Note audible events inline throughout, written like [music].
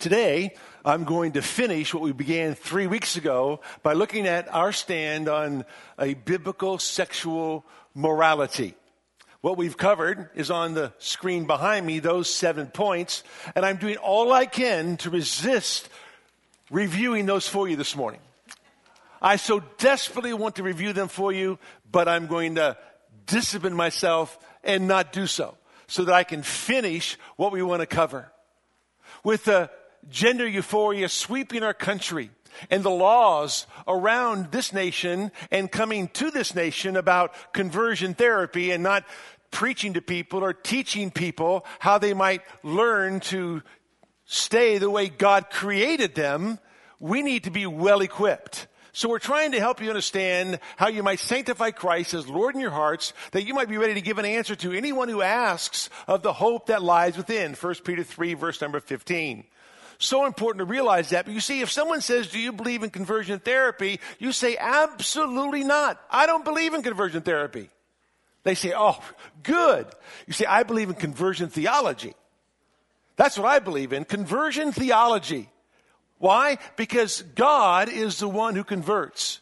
Today, I'm going to finish what we began three weeks ago by looking at our stand on a biblical sexual morality. What we've covered is on the screen behind me, those seven points, and I'm doing all I can to resist reviewing those for you this morning. I so desperately want to review them for you, but I'm going to discipline myself and not do so so that I can finish what we want to cover. With the gender euphoria sweeping our country and the laws around this nation and coming to this nation about conversion therapy and not preaching to people or teaching people how they might learn to stay the way God created them, we need to be well equipped. So we're trying to help you understand how you might sanctify Christ as Lord in your hearts, that you might be ready to give an answer to anyone who asks of the hope that lies within. 1 Peter 3 verse number 15. So important to realize that. But you see, if someone says, do you believe in conversion therapy? You say, absolutely not. I don't believe in conversion therapy. They say, oh, good. You say, I believe in conversion theology. That's what I believe in. Conversion theology. Why? Because God is the one who converts.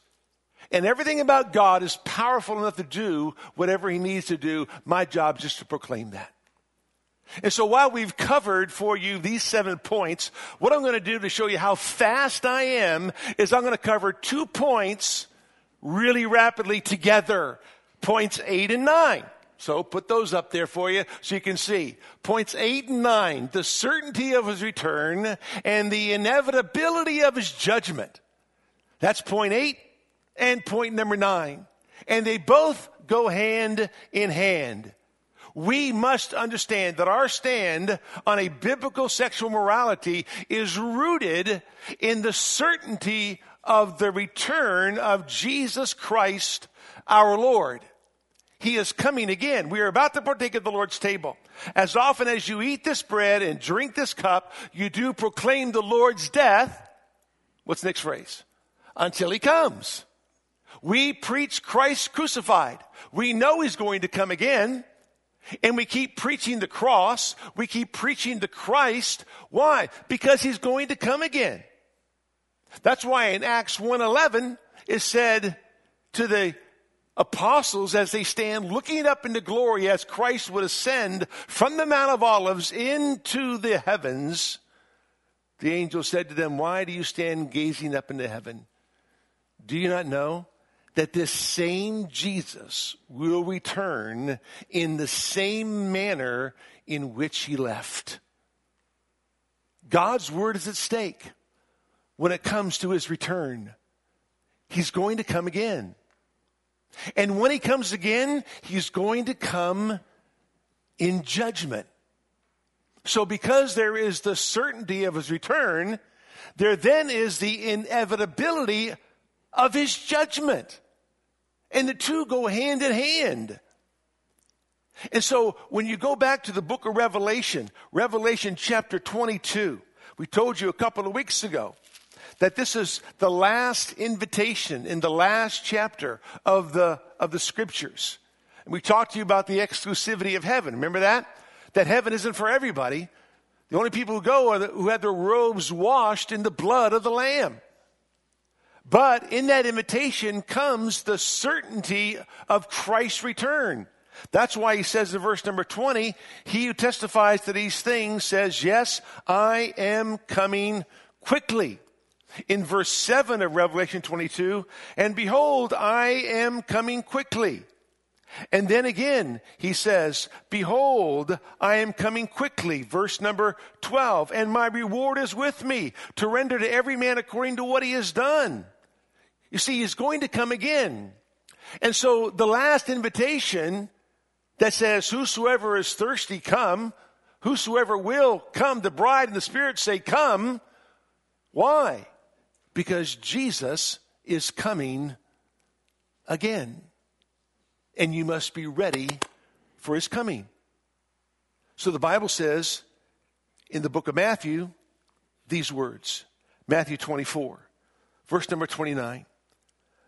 And everything about God is powerful enough to do whatever he needs to do. My job is just to proclaim that. And so while we've covered for you these seven points, what I'm going to do to show you how fast I am is I'm going to cover two points really rapidly together. Points eight and nine. So put those up there for you so you can see. Points eight and nine, the certainty of his return and the inevitability of his judgment. That's point eight and point number nine. And they both go hand in hand we must understand that our stand on a biblical sexual morality is rooted in the certainty of the return of Jesus Christ, our Lord. He is coming again. We are about to partake of the Lord's table. As often as you eat this bread and drink this cup, you do proclaim the Lord's death. What's next phrase? Until he comes. We preach Christ crucified. We know he's going to come again. And we keep preaching the cross. We keep preaching the Christ. Why? Because he's going to come again. That's why in Acts 1:11 it said to the apostles as they stand looking up into glory as Christ would ascend from the Mount of Olives into the heavens, the angel said to them, Why do you stand gazing up into heaven? Do you not know that this same Jesus will return in the same manner in which he left. God's word is at stake when it comes to his return. He's going to come again. And when he comes again, he's going to come in judgment. So because there is the certainty of his return, there then is the inevitability of his judgment. And the two go hand in hand. And so when you go back to the book of Revelation, Revelation chapter 22, we told you a couple of weeks ago that this is the last invitation in the last chapter of the, of the scriptures. And we talked to you about the exclusivity of heaven. Remember that? That heaven isn't for everybody. The only people who go are the, who had their robes washed in the blood of the Lamb. But in that invitation comes the certainty of Christ's return. That's why he says in verse number 20, he who testifies to these things says, yes, I am coming quickly. In verse 7 of Revelation 22, and behold, I am coming quickly. And then again, he says, Behold, I am coming quickly. Verse number 12. And my reward is with me to render to every man according to what he has done. You see, he's going to come again. And so the last invitation that says, Whosoever is thirsty, come. Whosoever will, come. The bride and the Spirit say, Come. Why? Because Jesus is coming again. And you must be ready for his coming. So the Bible says in the book of Matthew these words Matthew 24, verse number 29.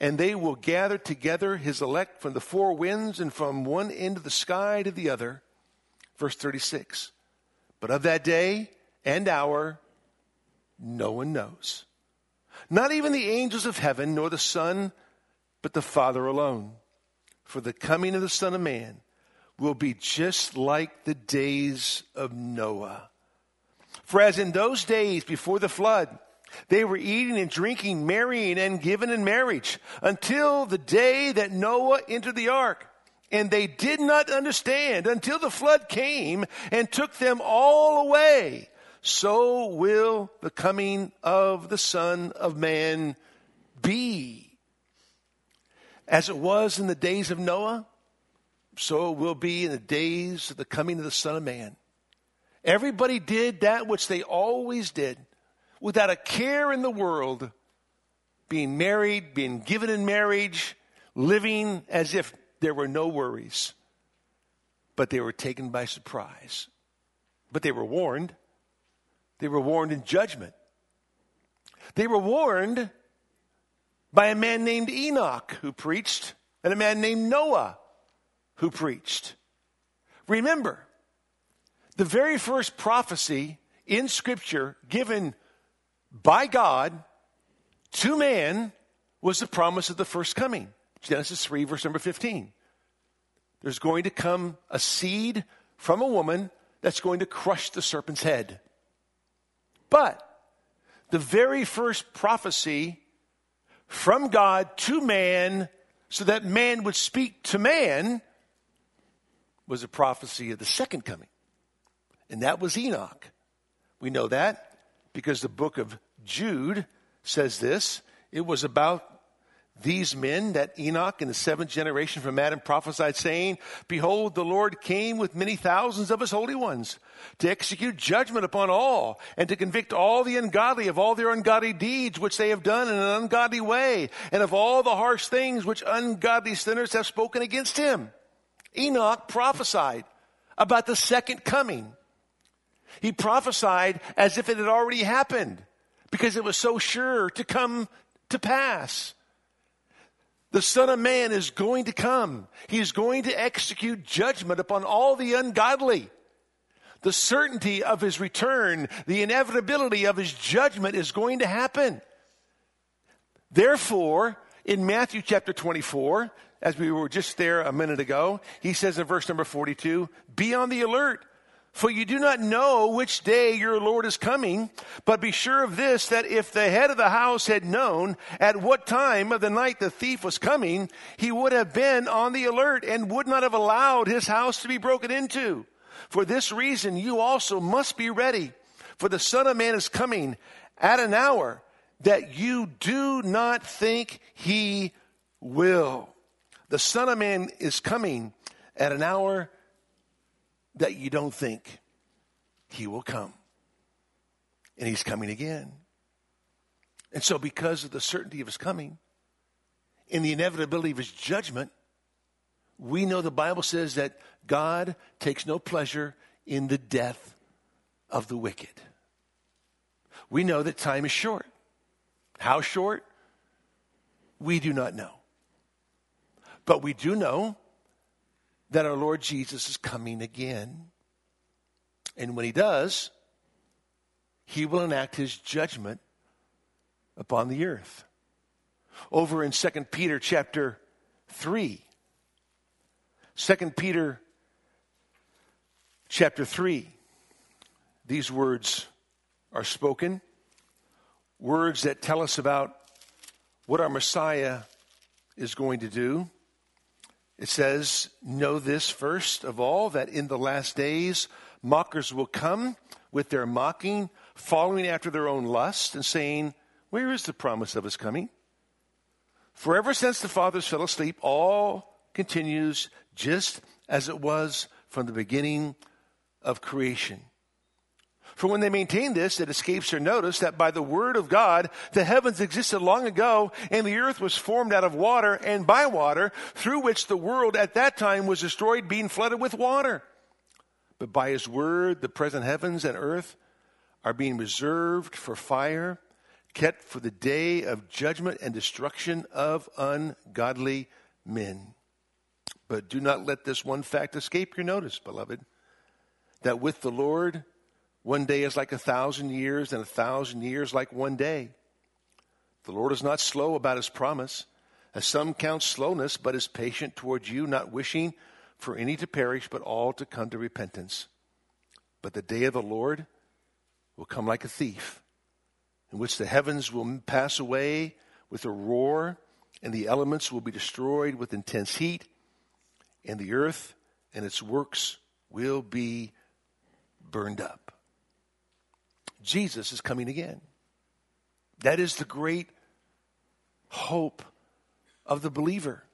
and they will gather together his elect from the four winds and from one end of the sky to the other. Verse 36. But of that day and hour, no one knows. Not even the angels of heaven, nor the Son, but the Father alone. For the coming of the Son of Man will be just like the days of Noah. For as in those days before the flood, they were eating and drinking, marrying and given in marriage until the day that Noah entered the ark. And they did not understand until the flood came and took them all away. So will the coming of the Son of Man be. As it was in the days of Noah, so it will be in the days of the coming of the Son of Man. Everybody did that which they always did without a care in the world, being married, being given in marriage, living as if there were no worries. But they were taken by surprise. But they were warned. They were warned in judgment. They were warned by a man named Enoch who preached and a man named Noah who preached. Remember, the very first prophecy in Scripture given by God to man was the promise of the first coming. Genesis 3, verse number 15. There's going to come a seed from a woman that's going to crush the serpent's head. But the very first prophecy from God to man, so that man would speak to man, was a prophecy of the second coming. And that was Enoch. We know that because the book of Jude says this. It was about these men that Enoch in the seventh generation from Adam prophesied, saying, Behold, the Lord came with many thousands of his holy ones to execute judgment upon all and to convict all the ungodly of all their ungodly deeds which they have done in an ungodly way and of all the harsh things which ungodly sinners have spoken against him. Enoch prophesied about the second coming. He prophesied as if it had already happened because it was so sure to come to pass. The Son of Man is going to come. He is going to execute judgment upon all the ungodly. The certainty of his return, the inevitability of his judgment is going to happen. Therefore, in Matthew chapter 24, as we were just there a minute ago, he says in verse number 42, be on the alert. For you do not know which day your Lord is coming, but be sure of this, that if the head of the house had known at what time of the night the thief was coming, he would have been on the alert and would not have allowed his house to be broken into. For this reason, you also must be ready, for the Son of Man is coming at an hour that you do not think he will. The Son of Man is coming at an hour that you don't think he will come. And he's coming again. And so, because of the certainty of his coming and the inevitability of his judgment, we know the Bible says that God takes no pleasure in the death of the wicked. We know that time is short. How short? We do not know. But we do know that our Lord Jesus is coming again. And when he does, he will enact his judgment upon the earth. Over in 2 Peter chapter 3. 2 Peter chapter 3. These words are spoken. Words that tell us about what our Messiah is going to do. It says, Know this first of all, that in the last days mockers will come with their mocking, following after their own lust, and saying, Where is the promise of his coming? For ever since the fathers fell asleep, all continues just as it was from the beginning of creation. For when they maintain this, it escapes their notice that by the word of God, the heavens existed long ago, and the earth was formed out of water and by water, through which the world at that time was destroyed, being flooded with water. But by his word, the present heavens and earth are being reserved for fire, kept for the day of judgment and destruction of ungodly men. But do not let this one fact escape your notice, beloved, that with the Lord, one day is like a thousand years, and a thousand years like one day. The Lord is not slow about his promise, as some count slowness, but is patient towards you, not wishing for any to perish, but all to come to repentance. But the day of the Lord will come like a thief, in which the heavens will pass away with a roar, and the elements will be destroyed with intense heat, and the earth and its works will be burned up. Jesus is coming again. That is the great hope of the believer.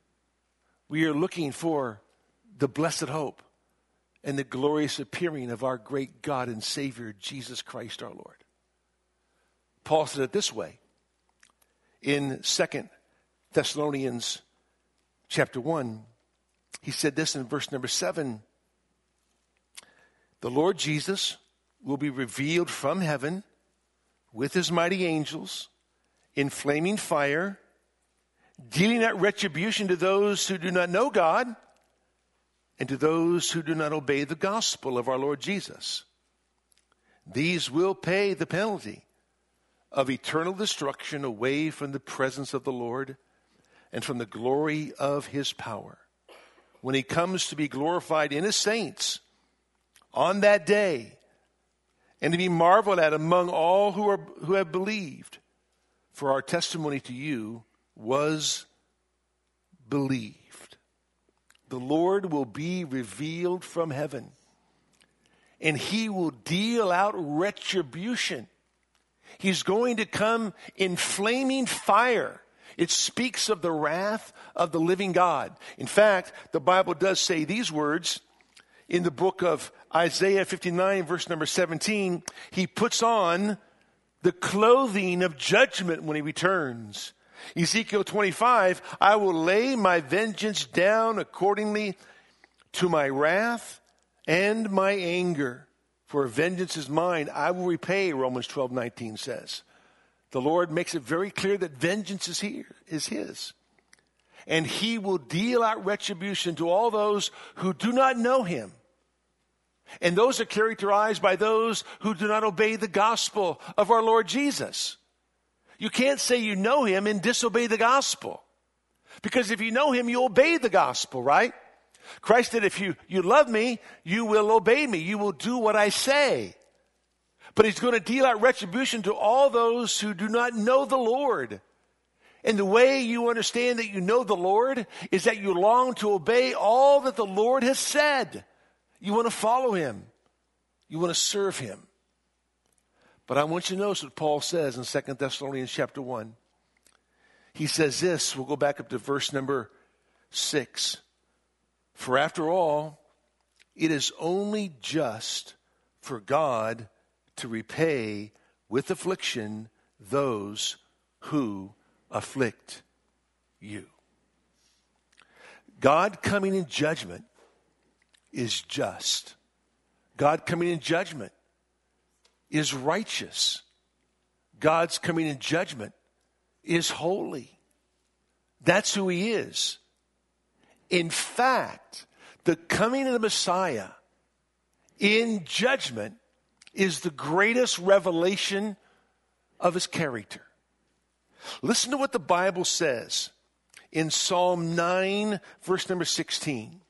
We are looking for the blessed hope and the glorious appearing of our great God and Savior, Jesus Christ our Lord. Paul said it this way in Second Thessalonians chapter 1. He said this in verse number 7 The Lord Jesus will be revealed from heaven with his mighty angels in flaming fire, dealing out retribution to those who do not know God and to those who do not obey the gospel of our Lord Jesus. These will pay the penalty of eternal destruction away from the presence of the Lord and from the glory of his power. When he comes to be glorified in his saints on that day and to be marveled at among all who, are, who have believed, for our testimony to you was believed the Lord will be revealed from heaven and he will deal out retribution. He's going to come in flaming fire. It speaks of the wrath of the living God. In fact, the Bible does say these words in the book of Isaiah 59, verse number 17. He puts on the clothing of judgment when he returns. Ezekiel 25, I will lay my vengeance down accordingly to my wrath and my anger. For vengeance is mine, I will repay, Romans 12, 19 says. The Lord makes it very clear that vengeance is here, is his. And he will deal out retribution to all those who do not know him. And those are characterized by those who do not obey the gospel of our Lord Jesus. You can't say you know him and disobey the gospel. Because if you know him, you obey the gospel, right? Christ said, if you, you love me, you will obey me. You will do what I say. But he's going to deal out retribution to all those who do not know the Lord. And the way you understand that you know the Lord is that you long to obey all that the Lord has said. You want to follow him. You want to serve him. But I want you to notice what Paul says in 2 Thessalonians chapter 1. He says this, we'll go back up to verse number 6. For after all, it is only just for God to repay with affliction those who afflict you. God coming in judgment is just. God coming in judgment is righteous. God's coming in judgment is holy. That's who he is. In fact, the coming of the Messiah in judgment is the greatest revelation of his character. Listen to what the Bible says in Psalm 9, verse number 16.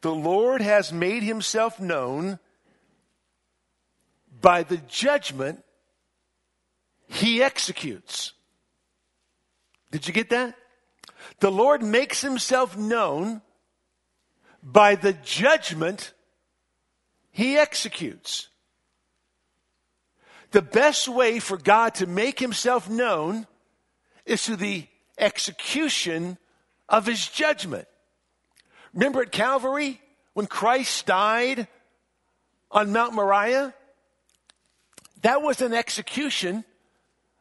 The Lord has made himself known by the judgment he executes. Did you get that? The Lord makes himself known by the judgment he executes. The best way for God to make himself known is to the execution of his judgment. Remember at Calvary when Christ died on Mount Moriah? That was an execution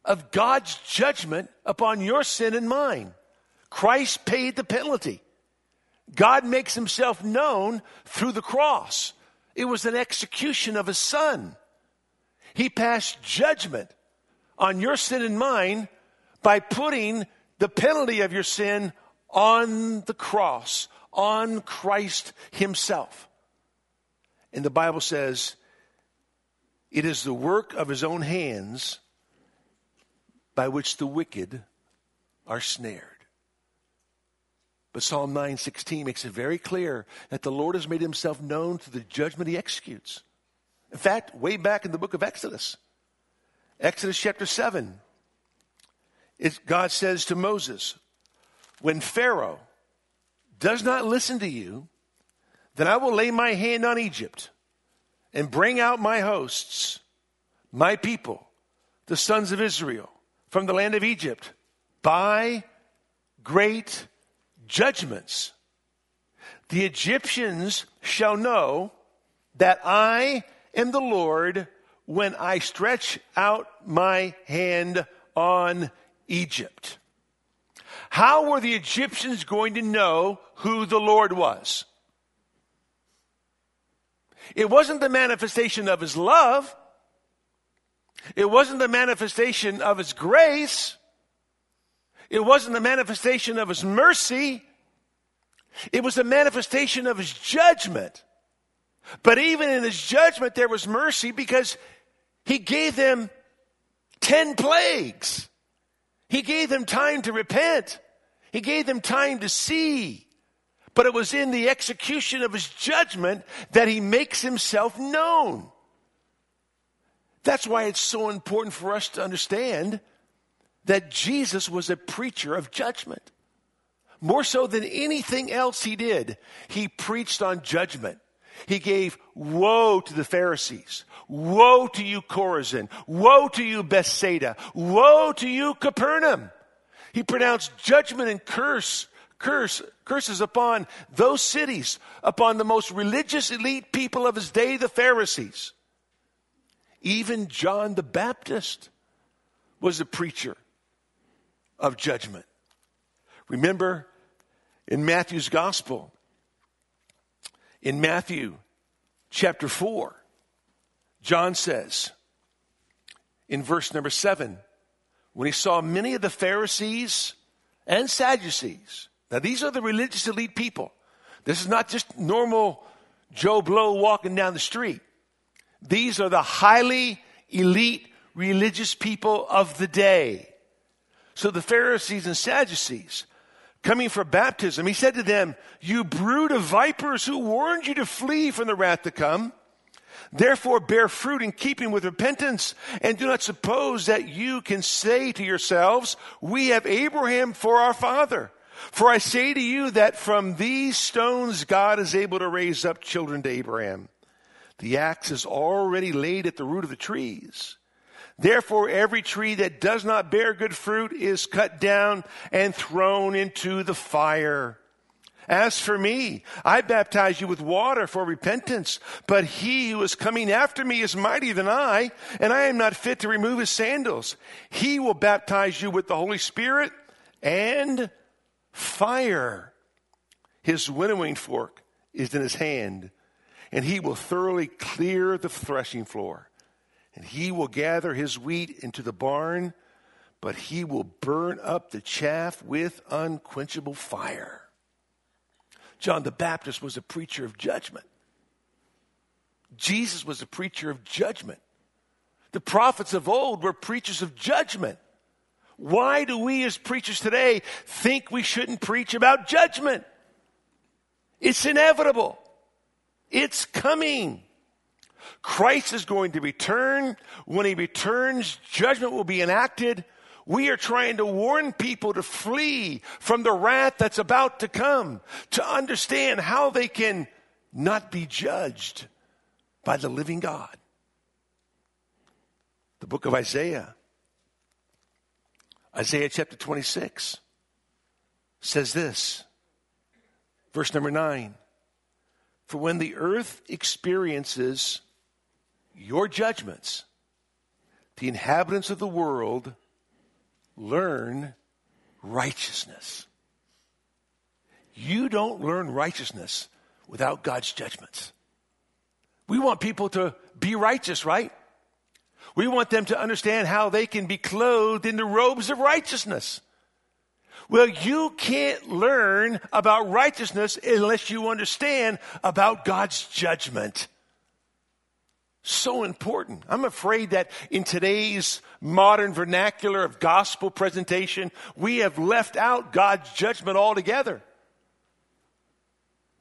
of God's judgment upon your sin and mine. Christ paid the penalty. God makes himself known through the cross. It was an execution of his son. He passed judgment on your sin and mine by putting the penalty of your sin on the cross, on Christ himself. And the Bible says, it is the work of his own hands by which the wicked are snared. But Psalm 9:16 makes it very clear that the Lord has made himself known through the judgment he executes. In fact, way back in the book of Exodus, Exodus chapter 7, it, God says to Moses, When Pharaoh does not listen to you, then I will lay my hand on Egypt and bring out my hosts, my people, the sons of Israel, from the land of Egypt by great judgments. The Egyptians shall know that I am the Lord when I stretch out my hand on Egypt. How were the Egyptians going to know who the Lord was? It wasn't the manifestation of his love. It wasn't the manifestation of his grace. It wasn't the manifestation of his mercy. It was the manifestation of his judgment. But even in his judgment, there was mercy because he gave them 10 plagues. He gave them time to repent. He gave them time to see. But it was in the execution of his judgment that he makes himself known. That's why it's so important for us to understand that Jesus was a preacher of judgment. More so than anything else he did, he preached on judgment. He gave woe to the Pharisees. Woe to you, Chorazin. Woe to you, Bethsaida. Woe to you, Capernaum. He pronounced judgment and curse, curse, curses upon those cities, upon the most religious elite people of his day, the Pharisees. Even John the Baptist was a preacher of judgment. Remember in Matthew's gospel, in Matthew chapter 4, John says in verse number 7 when he saw many of the Pharisees and Sadducees, now these are the religious elite people. This is not just normal Joe Blow walking down the street. These are the highly elite religious people of the day. So the Pharisees and Sadducees coming for baptism, he said to them, You brood of vipers, who warned you to flee from the wrath to come? Therefore bear fruit in keeping with repentance, and do not suppose that you can say to yourselves, We have Abraham for our father. For I say to you that from these stones God is able to raise up children to Abraham. The axe is already laid at the root of the trees. Therefore, every tree that does not bear good fruit is cut down and thrown into the fire. As for me, I baptize you with water for repentance, but he who is coming after me is mightier than I, and I am not fit to remove his sandals. He will baptize you with the Holy Spirit and fire. His winnowing fork is in his hand, and he will thoroughly clear the threshing floor and he will gather his wheat into the barn, but he will burn up the chaff with unquenchable fire. John the Baptist was a preacher of judgment. Jesus was a preacher of judgment. The prophets of old were preachers of judgment. Why do we as preachers today think we shouldn't preach about judgment? It's inevitable. It's coming. Christ is going to return. When he returns, judgment will be enacted. We are trying to warn people to flee from the wrath that's about to come, to understand how they can not be judged by the living God. The book of Isaiah, Isaiah chapter 26, says this, verse number 9 For when the earth experiences your judgments, the inhabitants of the world learn righteousness. You don't learn righteousness without God's judgments. We want people to be righteous, right? We want them to understand how they can be clothed in the robes of righteousness. Well, you can't learn about righteousness unless you understand about God's judgment. So important. I'm afraid that in today's modern vernacular of gospel presentation, we have left out God's judgment altogether.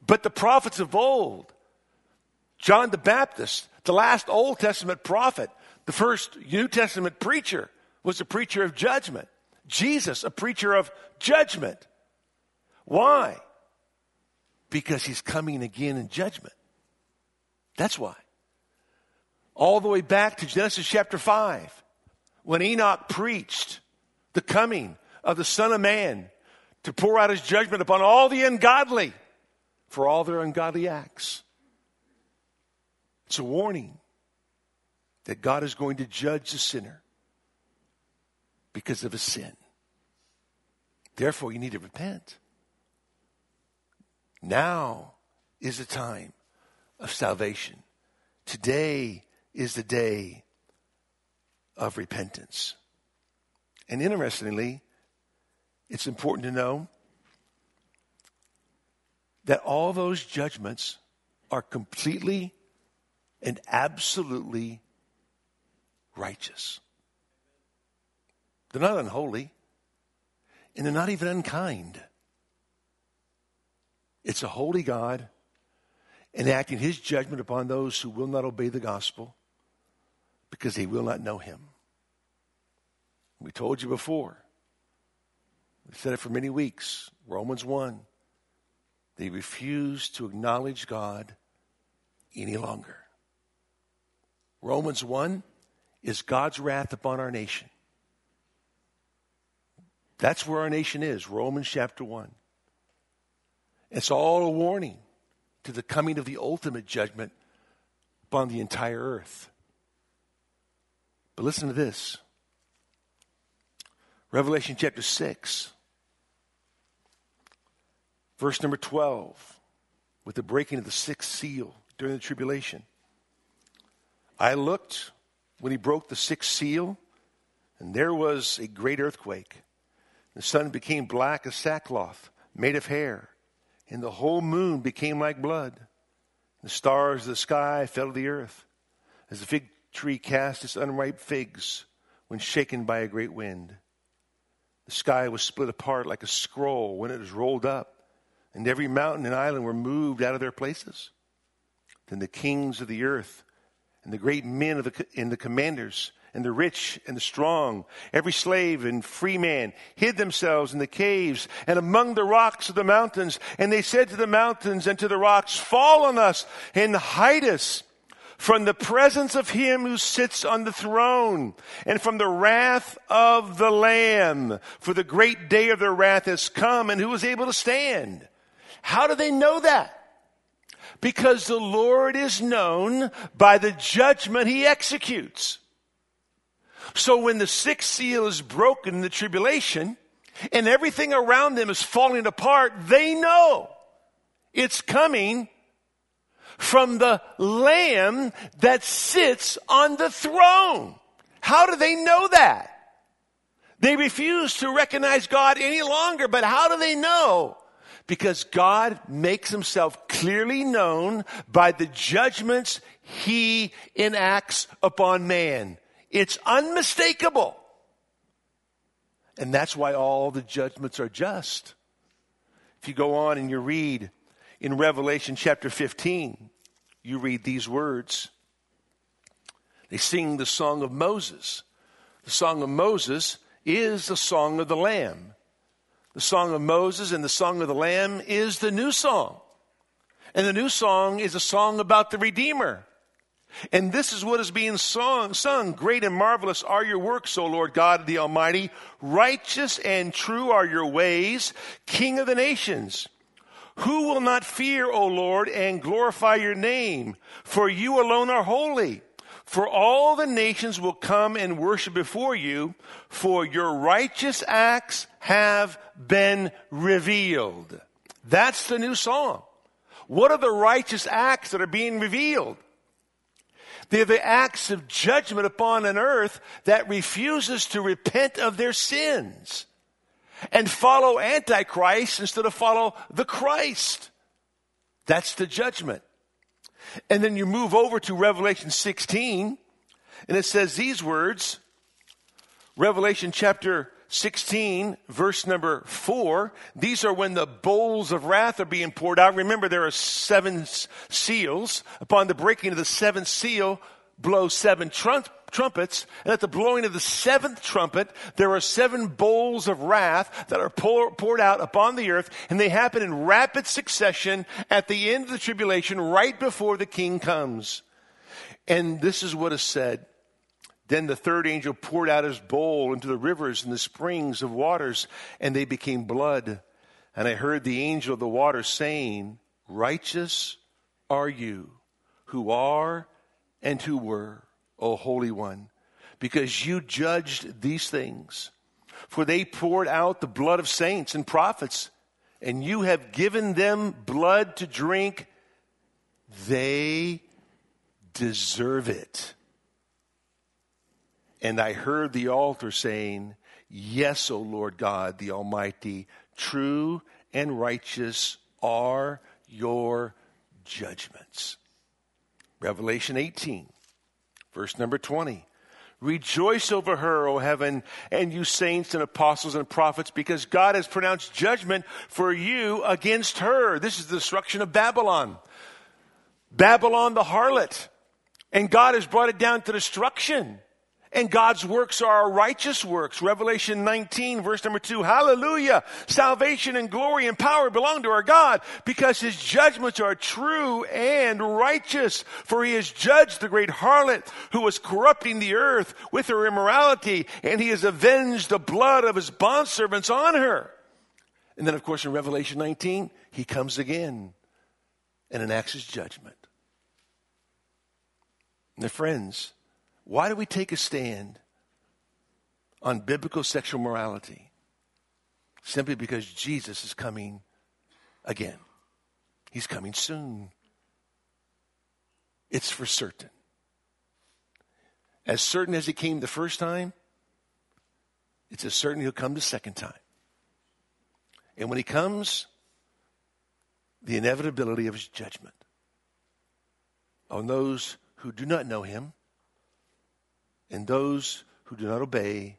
But the prophets of old, John the Baptist, the last Old Testament prophet, the first New Testament preacher, was a preacher of judgment. Jesus, a preacher of judgment. Why? Because he's coming again in judgment. That's why. All the way back to Genesis chapter 5, when Enoch preached the coming of the Son of Man to pour out his judgment upon all the ungodly for all their ungodly acts. It's a warning that God is going to judge the sinner because of his sin. Therefore, you need to repent. Now is the time of salvation. Today is the day of repentance. And interestingly, it's important to know that all those judgments are completely and absolutely righteous. They're not unholy, and they're not even unkind. It's a holy God enacting his judgment upon those who will not obey the gospel because they will not know him. We told you before. We said it for many weeks. Romans 1. They refuse to acknowledge God any longer. Romans 1 is God's wrath upon our nation. That's where our nation is, Romans chapter 1. It's all a warning to the coming of the ultimate judgment upon the entire earth. But listen to this Revelation chapter 6, verse number 12, with the breaking of the sixth seal during the tribulation. I looked when he broke the sixth seal, and there was a great earthquake the sun became black as sackcloth, made of hair, and the whole moon became like blood. The stars of the sky fell to the earth, as the fig tree cast its unripe figs when shaken by a great wind. The sky was split apart like a scroll when it was rolled up, and every mountain and island were moved out of their places. Then the kings of the earth and the great men of the, and the commanders and the rich and the strong, every slave and free man hid themselves in the caves and among the rocks of the mountains. And they said to the mountains and to the rocks, fall on us and hide us from the presence of him who sits on the throne and from the wrath of the lamb. For the great day of their wrath has come and who is able to stand? How do they know that? Because the Lord is known by the judgment he executes. So when the sixth seal is broken in the tribulation and everything around them is falling apart, they know it's coming from the lamb that sits on the throne. How do they know that? They refuse to recognize God any longer, but how do they know? Because God makes himself clearly known by the judgments he enacts upon man. It's unmistakable. And that's why all the judgments are just. If you go on and you read in Revelation chapter 15, you read these words. They sing the song of Moses. The song of Moses is the song of the Lamb. The song of Moses and the song of the Lamb is the new song. And the new song is a song about the Redeemer. And this is what is being sung, sung. Great and marvelous are your works, O Lord God the Almighty. Righteous and true are your ways, King of the nations. Who will not fear, O Lord, and glorify your name? For you alone are holy. For all the nations will come and worship before you, for your righteous acts have been revealed. That's the new song. What are the righteous acts that are being revealed? They're the acts of judgment upon an earth that refuses to repent of their sins and follow Antichrist instead of follow the Christ. That's the judgment. And then you move over to Revelation 16, and it says these words Revelation chapter 16, verse number 4. These are when the bowls of wrath are being poured out. Remember, there are seven seals. Upon the breaking of the seventh seal, blow seven trumpets trumpets, and at the blowing of the seventh trumpet, there are seven bowls of wrath that are pour, poured out upon the earth, and they happen in rapid succession at the end of the tribulation, right before the king comes. And this is what is said. Then the third angel poured out his bowl into the rivers and the springs of waters, and they became blood. And I heard the angel of the water saying, Righteous are you who are and who were O Holy One, because you judged these things. For they poured out the blood of saints and prophets, and you have given them blood to drink. They deserve it. And I heard the altar saying, Yes, O Lord God, the Almighty, true and righteous are your judgments. Revelation 18. Verse number 20. Rejoice over her, O heaven, and you saints and apostles and prophets, because God has pronounced judgment for you against her. This is the destruction of Babylon. Babylon the harlot. And God has brought it down to destruction. And God's works are our righteous works. Revelation 19 verse number 2. Hallelujah. Salvation and glory and power belong to our God because his judgments are true and righteous. For he has judged the great harlot who was corrupting the earth with her immorality and he has avenged the blood of his bondservants on her. And then of course in Revelation 19, he comes again and enacts his judgment. And friends, why do we take a stand on biblical sexual morality? Simply because Jesus is coming again. He's coming soon. It's for certain. As certain as he came the first time, it's as certain he'll come the second time. And when he comes, the inevitability of his judgment on those who do not know him and those who do not obey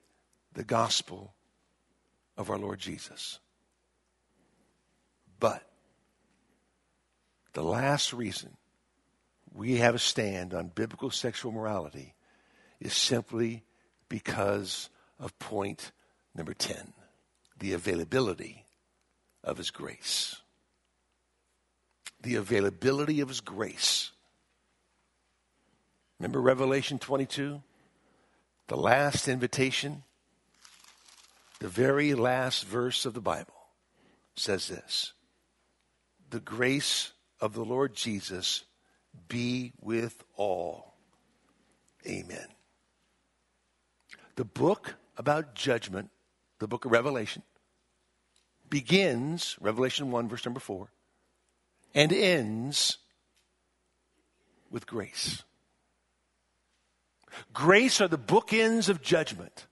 the gospel of our Lord Jesus. But the last reason we have a stand on biblical sexual morality is simply because of point number 10 the availability of His grace. The availability of His grace. Remember Revelation 22? The last invitation, the very last verse of the Bible says this The grace of the Lord Jesus be with all. Amen. The book about judgment, the book of Revelation, begins, Revelation 1, verse number 4, and ends with grace. Grace are the bookends of judgment.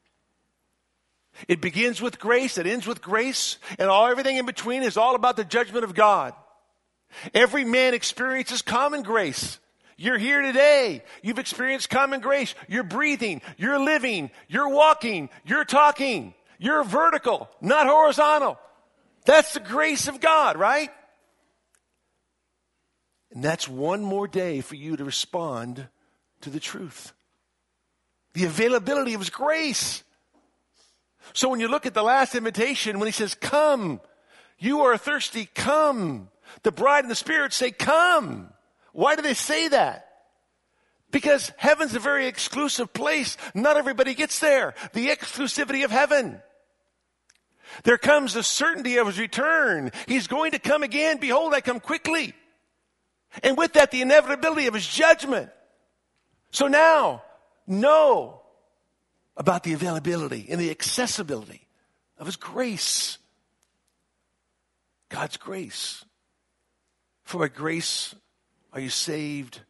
It begins with grace, it ends with grace, and all everything in between is all about the judgment of God. Every man experiences common grace. You're here today. You've experienced common grace. You're breathing. You're living. You're walking. You're talking. You're vertical, not horizontal. That's the grace of God, right? And that's one more day for you to respond to the truth the availability of His grace. So when you look at the last invitation, when He says, Come, you are thirsty, come. The bride and the Spirit say, Come. Why do they say that? Because heaven's a very exclusive place. Not everybody gets there. The exclusivity of heaven. There comes the certainty of his return. He's going to come again. Behold, I come quickly. And with that, the inevitability of his judgment. So now, know about the availability and the accessibility of His grace. God's grace. For by grace are you saved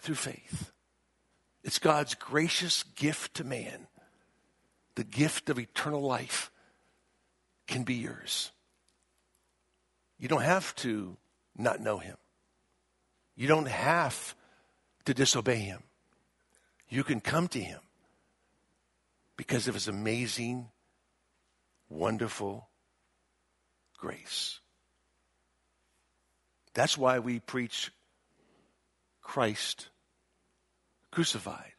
through faith. It's God's gracious gift to man. The gift of eternal life can be yours. You don't have to not know Him. You don't have to disobey Him. You can come to Him because of His amazing, wonderful grace. That's why we preach Christ crucified.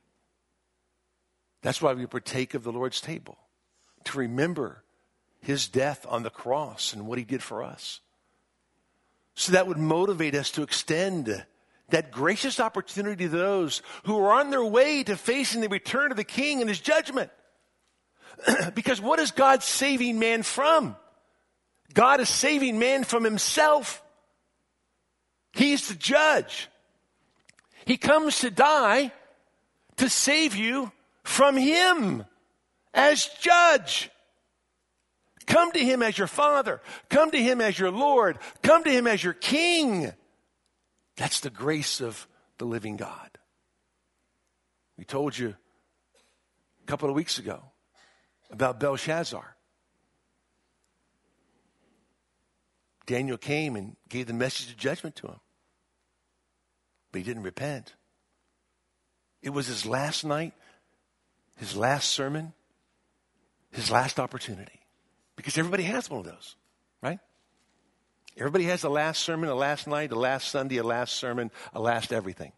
That's why we partake of the Lord's table, to remember his death on the cross and what he did for us. So that would motivate us to extend that gracious opportunity to those who are on their way to facing the return of the king and his judgment. [clears throat] because what is God saving man from? God is saving man from himself. He's the judge. He comes to die to save you from him as judge. Come to him as your father. Come to him as your Lord. Come to him as your king. That's the grace of the living God. We told you a couple of weeks ago about Belshazzar. Daniel came and gave the message of judgment to him, but he didn't repent. It was his last night, his last sermon, his last opportunity. Because everybody has one of those, right? Everybody has a last sermon, a last night, a last Sunday, a last sermon, a last everything.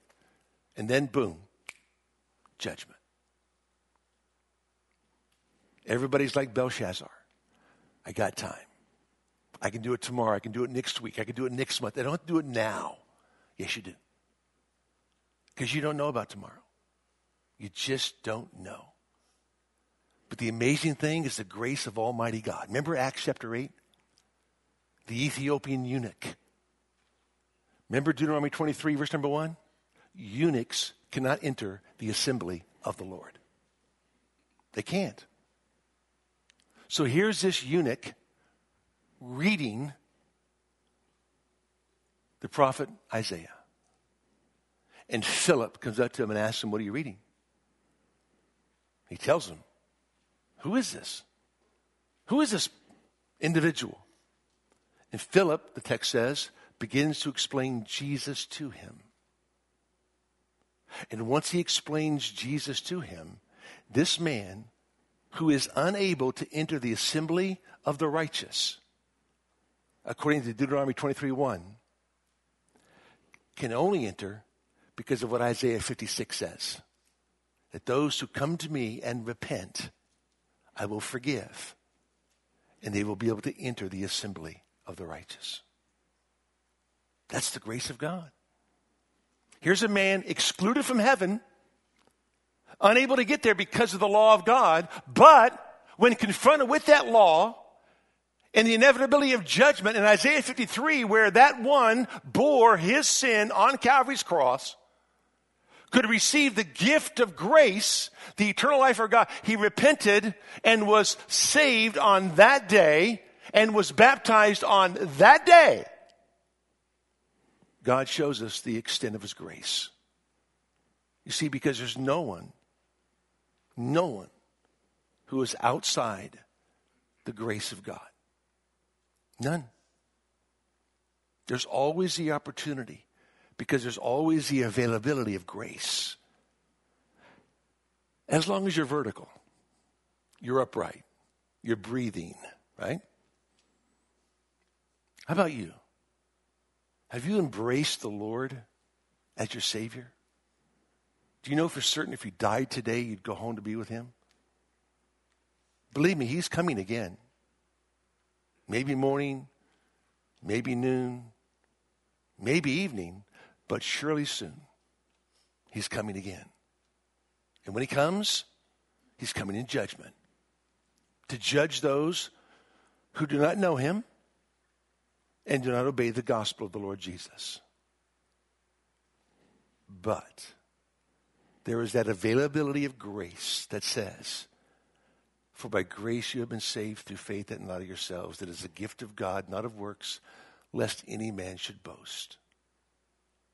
And then, boom, judgment. Everybody's like Belshazzar. I got time. I can do it tomorrow. I can do it next week. I can do it next month. I don't have to do it now. Yes, you do. Because you don't know about tomorrow. You just don't know. But the amazing thing is the grace of Almighty God. Remember Acts chapter 8? The Ethiopian eunuch. Remember Deuteronomy 23, verse number 1? Eunuchs cannot enter the assembly of the Lord. They can't. So here's this eunuch reading the prophet Isaiah. And Philip comes up to him and asks him, What are you reading? He tells him, Who is this? Who is this individual? And Philip, the text says, begins to explain Jesus to him. And once he explains Jesus to him, this man who is unable to enter the assembly of the righteous according to Deuteronomy 23 1, can only enter because of what Isaiah 56 says that those who come to me and repent, I will forgive, and they will be able to enter the assembly of the righteous. That's the grace of God. Here's a man excluded from heaven, unable to get there because of the law of God, but when confronted with that law, and the inevitability of judgment in Isaiah 53, where that one bore his sin on Calvary's cross, could receive the gift of grace, the eternal life of God. He repented and was saved on that day and was baptized on that day. God shows us the extent of his grace. You see, because there's no one, no one who is outside the grace of God. None. There's always the opportunity because there's always the availability of grace. As long as you're vertical, you're upright, you're breathing, right? How about you? Have you embraced the Lord as your Savior? Do you know for certain if you died today, you'd go home to be with Him? Believe me, He's coming again. Maybe morning, maybe noon, maybe evening, but surely soon. He's coming again. And when he comes, he's coming in judgment to judge those who do not know him and do not obey the gospel of the Lord Jesus. But there is that availability of grace that says, For by grace you have been saved through faith that not of yourselves, that is a gift of God, not of works, lest any man should boast.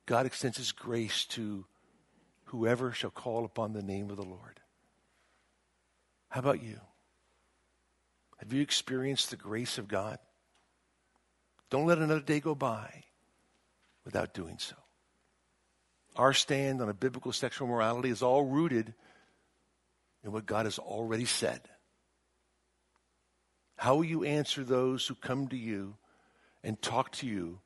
God extends his grace to whoever shall call upon the name of the Lord. How about you? Have you experienced the grace of God? Don't let another day go by without doing so. Our stand on a biblical sexual morality is all rooted in what God has already said. How will you answer those who come to you and talk to you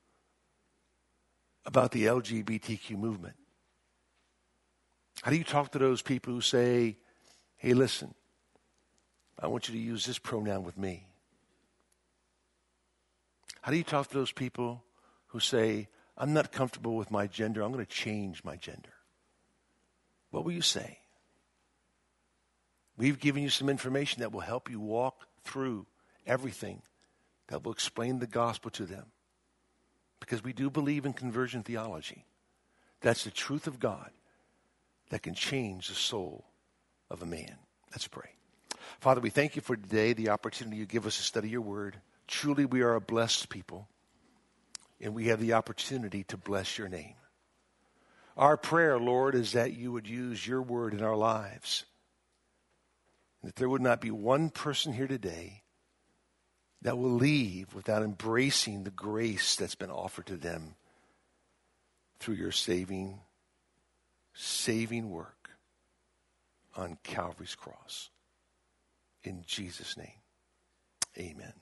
about the LGBTQ movement? How do you talk to those people who say, hey, listen, I want you to use this pronoun with me? How do you talk to those people who say, I'm not comfortable with my gender, I'm going to change my gender? What will you say? We've given you some information that will help you walk through everything that will explain the gospel to them. Because we do believe in conversion theology. That's the truth of God that can change the soul of a man. Let's pray. Father, we thank you for today, the opportunity you give us to study your word. Truly, we are a blessed people, and we have the opportunity to bless your name. Our prayer, Lord, is that you would use your word in our lives. That there would not be one person here today that will leave without embracing the grace that's been offered to them through your saving saving work on Calvary's cross. In Jesus' name, amen.